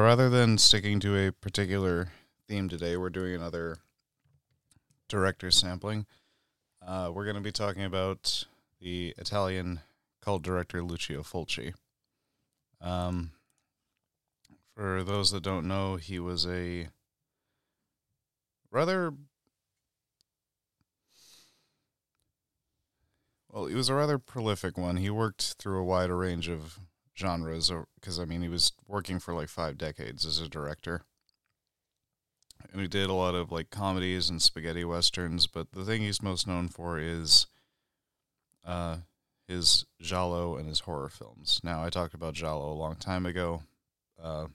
rather than sticking to a particular theme today, we're doing another director sampling. Uh, we're going to be talking about the Italian cult director Lucio Fulci. Um, for those that don't know, he was a rather well, he was a rather prolific one. He worked through a wider range of genres because I mean he was working for like five decades as a director. And he did a lot of like comedies and spaghetti westerns, but the thing he's most known for is uh his giallo and his horror films. Now I talked about giallo a long time ago. Uh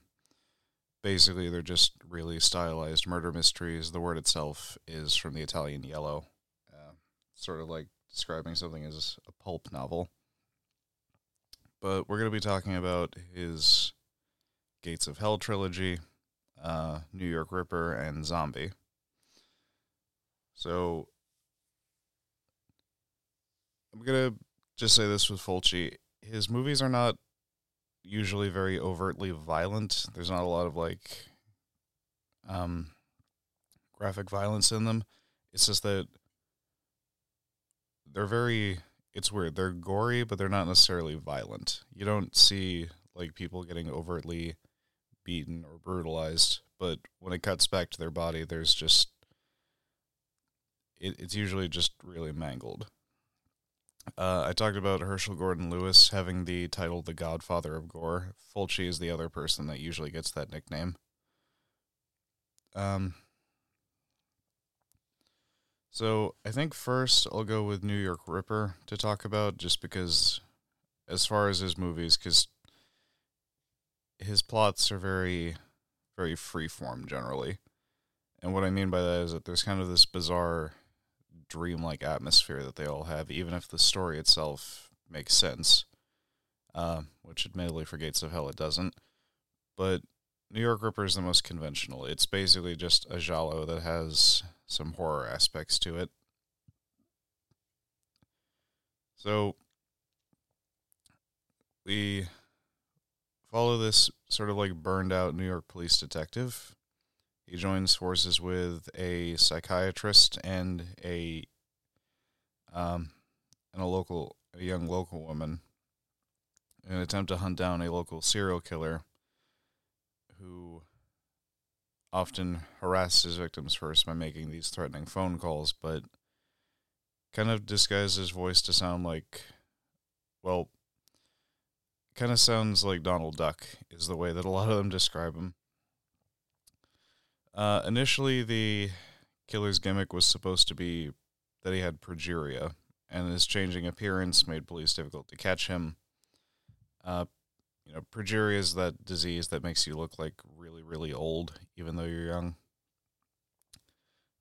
basically they're just really stylized murder mysteries. The word itself is from the Italian yellow, uh, sort of like describing something as a pulp novel. But we're going to be talking about his Gates of Hell trilogy, uh, New York Ripper, and Zombie. So I'm going to just say this with Fulci. His movies are not usually very overtly violent. There's not a lot of like um graphic violence in them. It's just that they're very it's weird. They're gory, but they're not necessarily violent. You don't see like people getting overtly beaten or brutalized, but when it cuts back to their body, there's just it, it's usually just really mangled. Uh, I talked about Herschell Gordon Lewis having the title The Godfather of Gore. Fulci is the other person that usually gets that nickname. Um, so I think first I'll go with New York Ripper to talk about, just because, as far as his movies, because his plots are very, very freeform generally. And what I mean by that is that there's kind of this bizarre dreamlike atmosphere that they all have, even if the story itself makes sense. Uh, which, admittedly, for Gates of Hell, it doesn't. But New York Ripper is the most conventional. It's basically just a giallo that has some horror aspects to it. So we follow this sort of like burned out New York police detective he joins forces with a psychiatrist and a um, and a local a young local woman in an attempt to hunt down a local serial killer who often harasses his victims first by making these threatening phone calls, but kind of disguises his voice to sound like well kind of sounds like Donald Duck is the way that a lot of them describe him. Uh, initially, the killer's gimmick was supposed to be that he had progeria, and his changing appearance made police difficult to catch him. Uh, you know, progeria is that disease that makes you look like really, really old, even though you're young.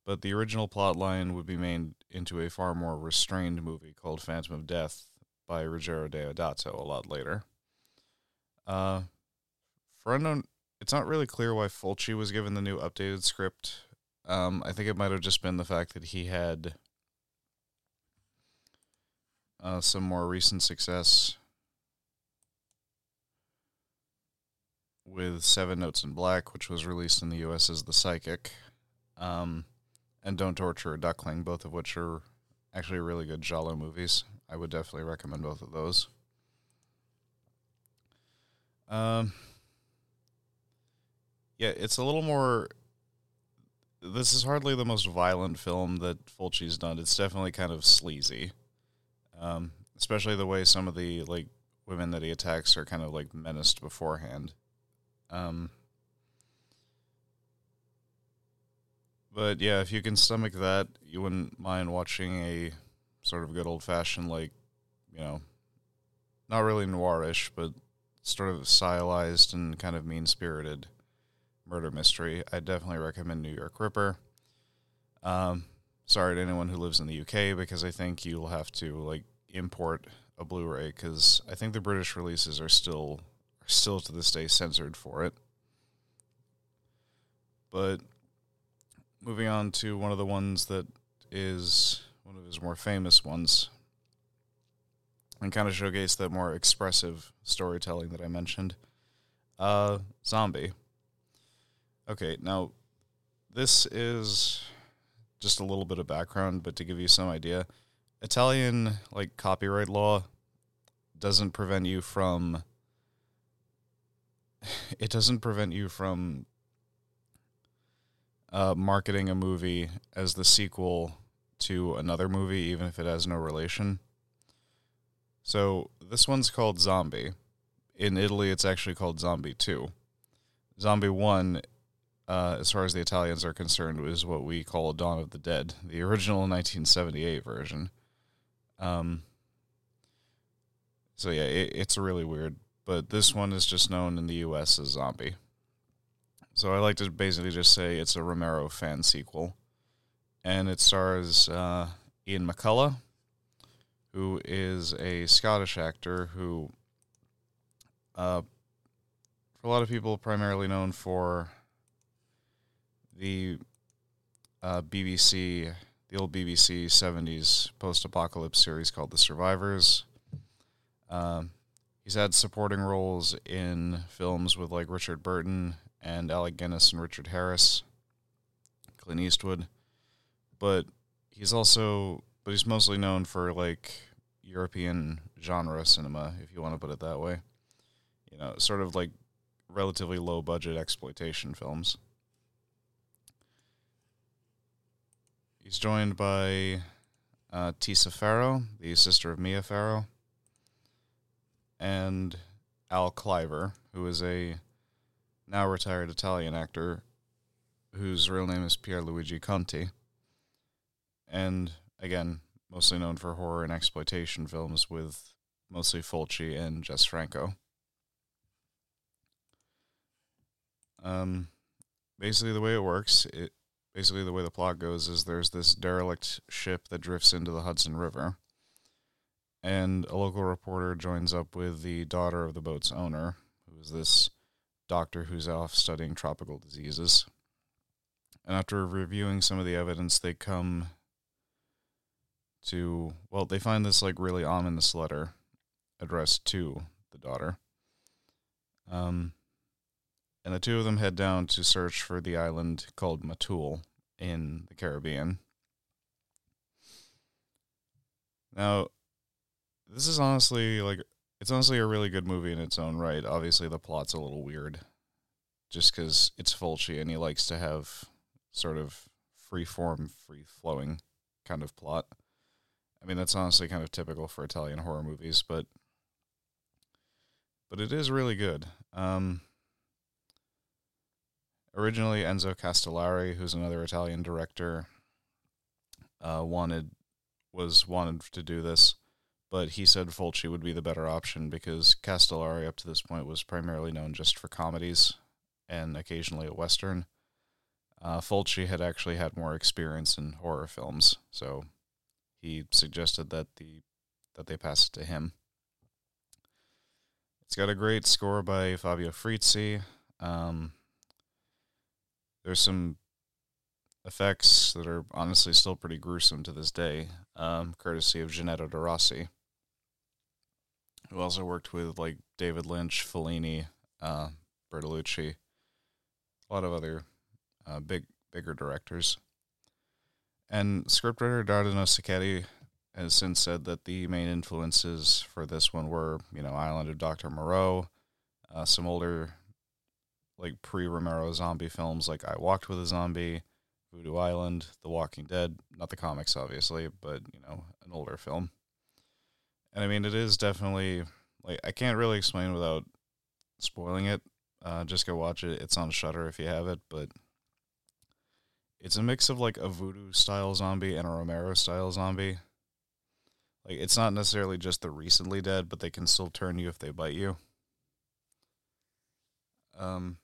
But the original plot line would be made into a far more restrained movie called Phantom of Death by Ruggero Deodato a lot later. Uh, for unknown it's not really clear why Fulci was given the new updated script. Um, I think it might have just been the fact that he had uh, some more recent success with Seven Notes in Black, which was released in the U.S. as The Psychic, um, and Don't Torture a Duckling, both of which are actually really good giallo movies. I would definitely recommend both of those. Um, yeah, it's a little more. This is hardly the most violent film that Fulci's done. It's definitely kind of sleazy, um, especially the way some of the like women that he attacks are kind of like menaced beforehand. Um, but yeah, if you can stomach that, you wouldn't mind watching a sort of good old fashioned like, you know, not really noirish, but sort of stylized and kind of mean spirited murder mystery, I definitely recommend New York Ripper. Um, sorry to anyone who lives in the UK because I think you'll have to like import a Blu-ray because I think the British releases are still are still to this day censored for it. But moving on to one of the ones that is one of his more famous ones and kind of showcase that more expressive storytelling that I mentioned. Uh, Zombie. Okay, now this is just a little bit of background, but to give you some idea, Italian like copyright law doesn't prevent you from it doesn't prevent you from uh, marketing a movie as the sequel to another movie, even if it has no relation. So this one's called Zombie. In Italy, it's actually called Zombie 2. Zombie 1, uh, as far as the Italians are concerned, is what we call Dawn of the Dead, the original 1978 version. Um, so yeah, it, it's a really weird. But this one is just known in the U.S. as Zombie. So I like to basically just say it's a Romero fan sequel, and it stars uh, Ian McCulloch, who is a Scottish actor who, uh, for a lot of people, primarily known for the uh, BBC, the old BBC 70s post apocalypse series called The Survivors. Um, he's had supporting roles in films with like Richard Burton and Alec Guinness and Richard Harris, Clint Eastwood. But he's also but he's mostly known for like European genre cinema, if you want to put it that way. You know, sort of like relatively low budget exploitation films. He's joined by uh, Tisa Farrow, the sister of Mia Farrow, and Al Cliver, who is a now retired Italian actor whose real name is Pierluigi Conti. And again, mostly known for horror and exploitation films with mostly Fulci and Jess Franco. Um, basically, the way it works, it basically the way the plot goes is there's this derelict ship that drifts into the Hudson River, and a local reporter joins up with the daughter of the boat's owner, who is this doctor who's off studying tropical diseases. And after reviewing some of the evidence, they come to well, they find this like really ominous letter addressed to the daughter. Um, and the two of them head down to search for the island called Matul in the Caribbean. Now, this is honestly like it's honestly a really good movie in its own right. Obviously, the plot's a little weird, just because it's Fulci and he likes to have sort of free form, free flowing kind of plot. I mean, that's honestly kind of typical for Italian horror movies, but but it is really good. Um, originally, Enzo Castellari, who's another Italian director, uh, wanted was wanted to do this, but he said Fulci would be the better option because Castellari, up to this point, was primarily known just for comedies and occasionally a western. Uh, Fulci had actually had more experience in horror films, so he suggested that the that they pass it to him. It's got a great score by Fabio Frizzi. Um, there's some effects that are honestly still pretty gruesome to this day, um, courtesy of Giannetto De Rossi, who also worked with like David Lynch, Fellini, uh, Bertolucci, a lot of other uh, big bigger directors. And scriptwriter Dardano Sacchetti has since said that the main influences for this one were, you know, Island of Dr. Moreau, uh, some older, like pre Romero zombie films like I Walked with a Zombie, Voodoo Island, The Walking Dead, not the comics, obviously, but, you know, an older film. And I mean, it is definitely, like, I can't really explain without spoiling it. Uh, just go watch it. It's on Shudder if you have it, but it's a mix of like a voodoo style zombie and a Romero style zombie. Like it's not necessarily just the recently dead, but they can still turn you if they bite you. Um,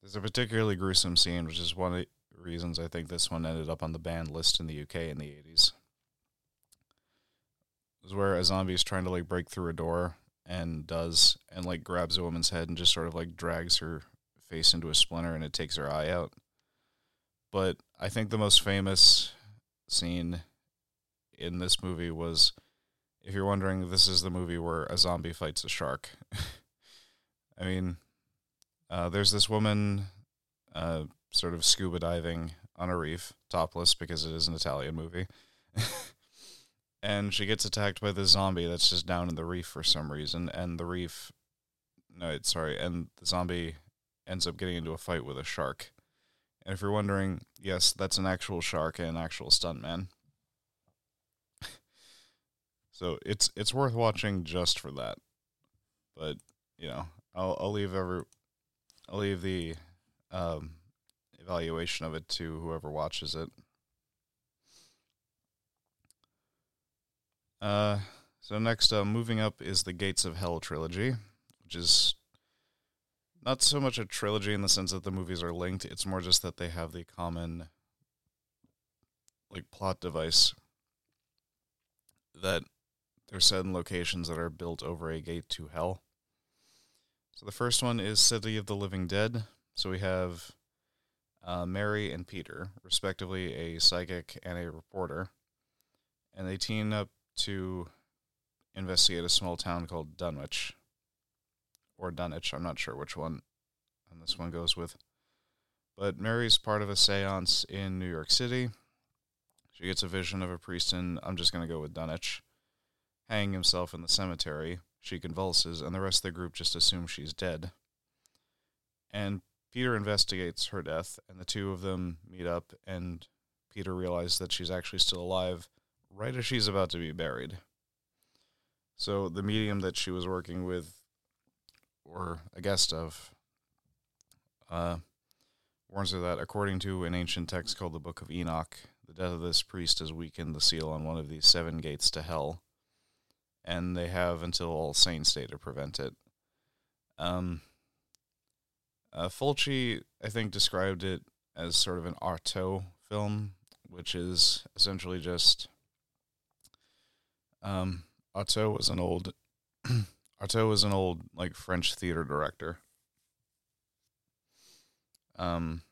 there's a particularly gruesome scene, which is one of the reasons I think this one ended up on the banned list in the UK in the 80s. Was where a zombie is trying to like break through a door and does and like grabs a woman's head and just sort of like drags her face into a splinter and it takes her eye out. But I think the most famous scene in this movie was if you're wondering, this is the movie where a zombie fights a shark. I mean, uh, there's this woman uh, sort of scuba diving on a reef, topless because it is an Italian movie. and she gets attacked by the zombie that's just down in the reef for some reason. And the reef, no, it's sorry, and the zombie ends up getting into a fight with a shark. And if you're wondering, yes, that's an actual shark and an actual stuntman. so it's it's worth watching just for that. But you know, I'll I'll leave every I'll leave the um, evaluation of it to whoever watches it. Uh, so next, uh, moving up is the Gates of Hell trilogy, which is not so much a trilogy in the sense that the movies are linked. It's more just that they have the common like plot device that they're set in locations that are built over a gate to hell. So the first one is City of the Living Dead. So we have uh, Mary and Peter, respectively, a psychic and a reporter, and they team up to investigate a small town called Dunwich or Dunwich. I'm not sure which one and this one goes with. But Mary's part of a seance in New York City. She gets a vision of a priest in, I'm just going to go with Dunwich, hanging himself in the cemetery. She convulses, and the rest of the group just assume she's dead. And Peter investigates her death, and the two of them meet up, and Peter realizes that she's actually still alive right as she's about to be buried. So the medium that she was working with or a guest of, uh, warns her that according to an ancient text called the Book of Enoch, the death of this priest has weakened the seal on one of these seven gates to hell, and they have until All Saints Day to prevent it. Um, uh, Fulci, I think, described it as sort of an Artaud film, which is essentially just. Um, Artaud was an old Artaud was an old like French theater director. Um,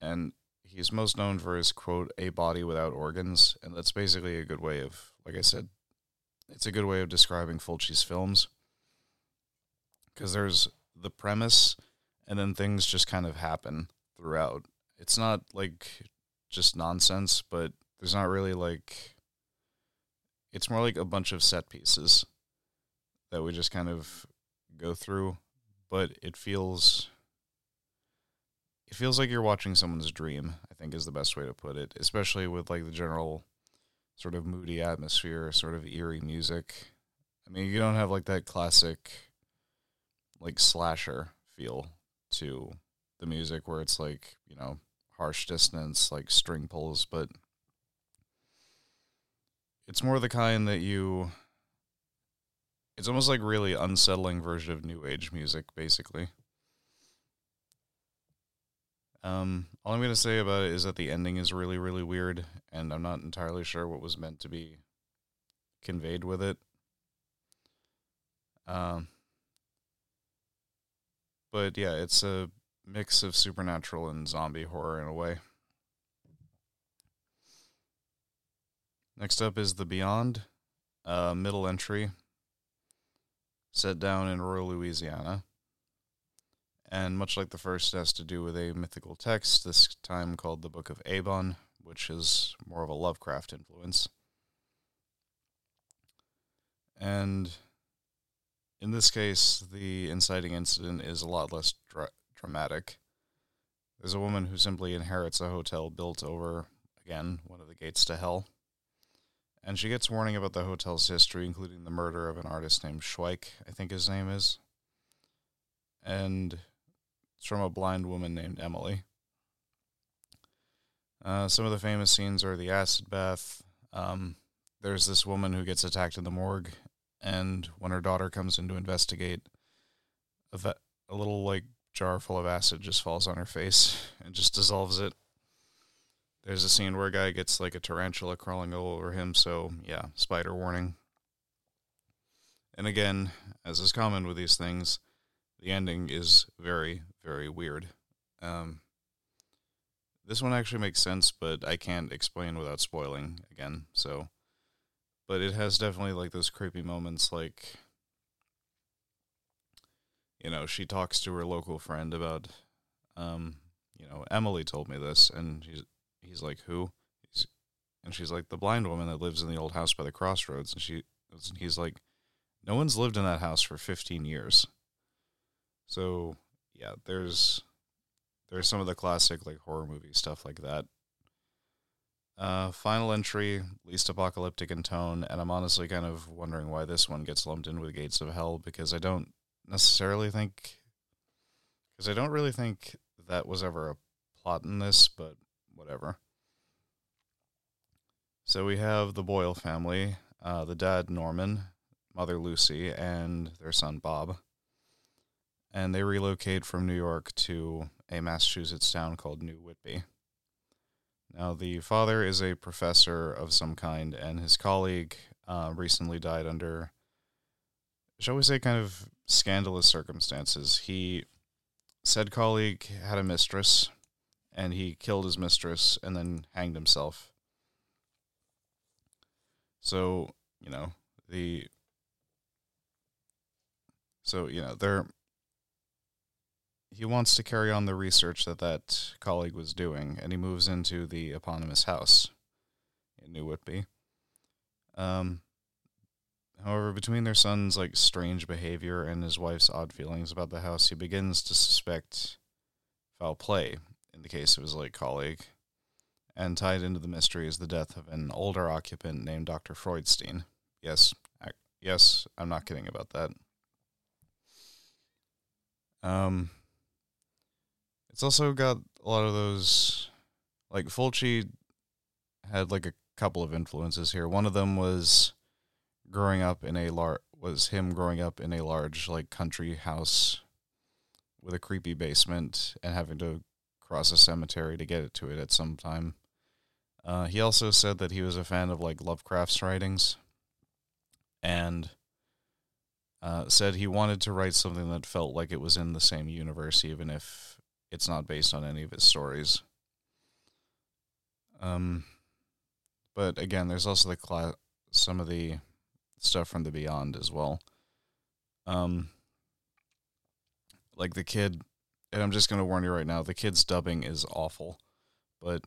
and he's most known for his quote "a body without organs," and that's basically a good way of, like I said, it's a good way of describing Fulci's films because there's the premise, and then things just kind of happen throughout. It's not like just nonsense, but there's not really like. It's more like a bunch of set pieces that we just kind of go through, but it feels it feels like you're watching someone's dream, I think is the best way to put it, especially with like the general sort of moody atmosphere, sort of eerie music. I mean, you don't have like that classic like slasher feel to the music where it's like, you know, harsh dissonance, like string pulls, but it's more the kind that you it's almost like really unsettling version of new age music, basically. Um, all I'm gonna say about it is that the ending is really, really weird, and I'm not entirely sure what was meant to be conveyed with it. Um, but yeah, it's a mix of supernatural and zombie horror in a way. Next up is The Beyond, uh, middle entry set down in rural Louisiana. And much like the first, has to do with a mythical text, this time called the Book of Eibon, which is more of a Lovecraft influence. And in this case, the inciting incident is a lot less dra- dramatic. There's a woman who simply inherits a hotel built over, again, one of the gates to hell and she gets warning about the hotel's history, including the murder of an artist named Schweick, I think his name is. And it's from a blind woman named Emily. Uh, some of the famous scenes are the acid bath. Um, there's this woman who gets attacked in the morgue, and when her daughter comes in to investigate, a, ve- a little like jar full of acid just falls on her face and just dissolves it. There's a scene where a guy gets like a tarantula crawling all over him, so yeah, spider warning. And again, as is common with these things, the ending is very, very weird. Um, this one actually makes sense, but I can't explain without spoiling again. So, but it has definitely like those creepy moments, like you know, she talks to her local friend about, um, you know, Emily told me this, and he's he's like, who? He's, and she's like, the blind woman that lives in the old house by the crossroads, and she, and he's like, no one's lived in that house for fifteen years. So yeah, there's there's some of the classic like horror movie stuff like that. Uh, final entry, least apocalyptic in tone, and I'm honestly kind of wondering why this one gets lumped in with Gates of Hell because I don't necessarily think because I don't really think that was ever a plot in this, but whatever. So we have the Boyle family, uh, the dad Norman, mother Lucy, and their son Bob. And they relocate from New York to a Massachusetts town called New Whitby. Now, the father is a professor of some kind, and his colleague uh, recently died under, shall we say, kind of scandalous circumstances. He said colleague had a mistress, and he killed his mistress and then hanged himself. So you know the. So you know they're. He wants to carry on the research that that colleague was doing, and he moves into the eponymous house in New Whitby. Um, However, between their son's like strange behavior and his wife's odd feelings about the house, he begins to suspect foul play in the case of his late colleague. And tied into the mystery is the death of an older occupant named Dr. Freudstein. Yes, I, yes, I'm not kidding about that. Um, it's also got a lot of those, like Fulci had like a couple of influences here. One of them was growing up in a large was him growing up in a large like country house with a creepy basement and having to cross a cemetery to get it to it at some time. Uh, he also said that he was a fan of like Lovecraft's writings, and uh, said he wanted to write something that felt like it was in the same universe, even if it's not based on any of his stories. Um, but again, there's also the cla- some of the stuff from the Beyond as well. Um, like the kid, and I'm just gonna warn you right now, the kid's dubbing is awful, but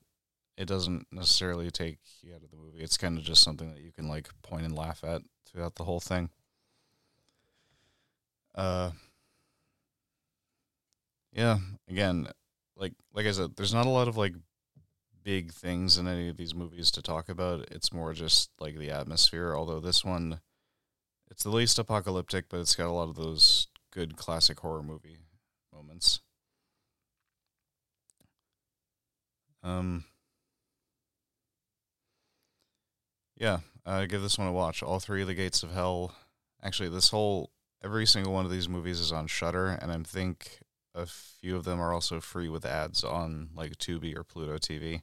it doesn't necessarily take you out of the movie. It's kind of just something that you can like point and laugh at throughout the whole thing. Uh, yeah. Again, like like I said, there's not a lot of like big things in any of these movies to talk about. It's more just like the atmosphere. Although this one, it's the least apocalyptic, but it's got a lot of those good classic horror movie moments. Um, yeah, uh, give this one a watch. All three of the Gates of Hell. Actually, this whole every single one of these movies is on Shudder, and I think a few of them are also free with ads on like Tubi or Pluto TV.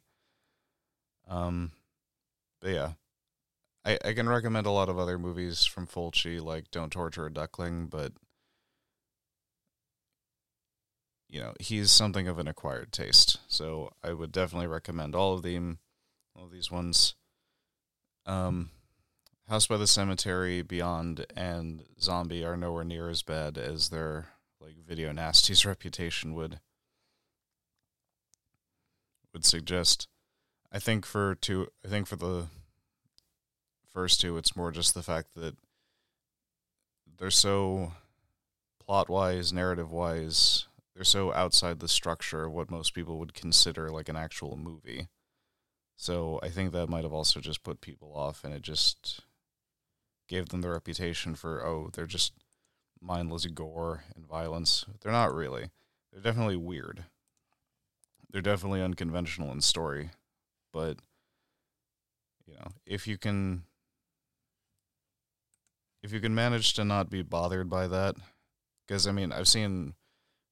Um, but yeah, I, I can recommend a lot of other movies from Fulci, like Don't Torture a Duckling, but you know he's something of an acquired taste. So I would definitely recommend all of them, all of these ones. Um, House by the Cemetery, Beyond, and Zombie are nowhere near as bad as their like video nasty's reputation would would suggest. I think for two, I think for the first two, it's more just the fact that they're so plot wise, narrative wise, they're so outside the structure of what most people would consider like an actual movie. So I think that might have also just put people off, and it just gave them the reputation for oh they're just mindless gore and violence. They're not really. They're definitely weird. They're definitely unconventional in story, but you know, if you can if you can manage to not be bothered by that because I mean, I've seen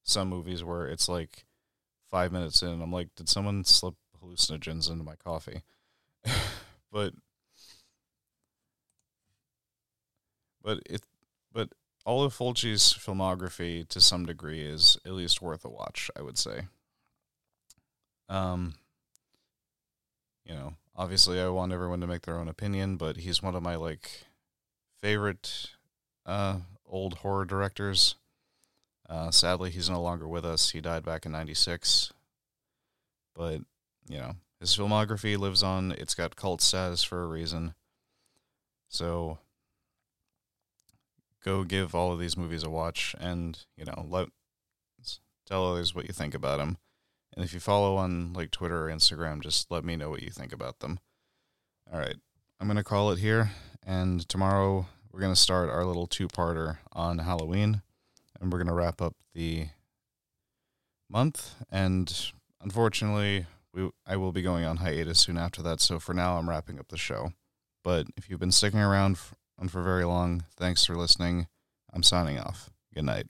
some movies where it's like 5 minutes in I'm like, did someone slip hallucinogens into my coffee? but but it but all of Fulci's filmography to some degree is at least worth a watch, I would say. Um, you know, obviously I want everyone to make their own opinion, but he's one of my like favorite uh, old horror directors. Uh, sadly, he's no longer with us. He died back in '96, but you know his filmography lives on. It's got cult status for a reason. So go give all of these movies a watch, and you know let tell others what you think about them. And if you follow on like Twitter or Instagram, just let me know what you think about them. All right. I'm to call it here. And tomorrow we're to start our little two parter on Halloween. And we're going to wrap up the month. And unfortunately, we, I will be going on hiatus soon after that. So for now, I'm wrapping up the show. But if you've been sticking around for, for very long, thanks for listening. I'm signing off. Good night.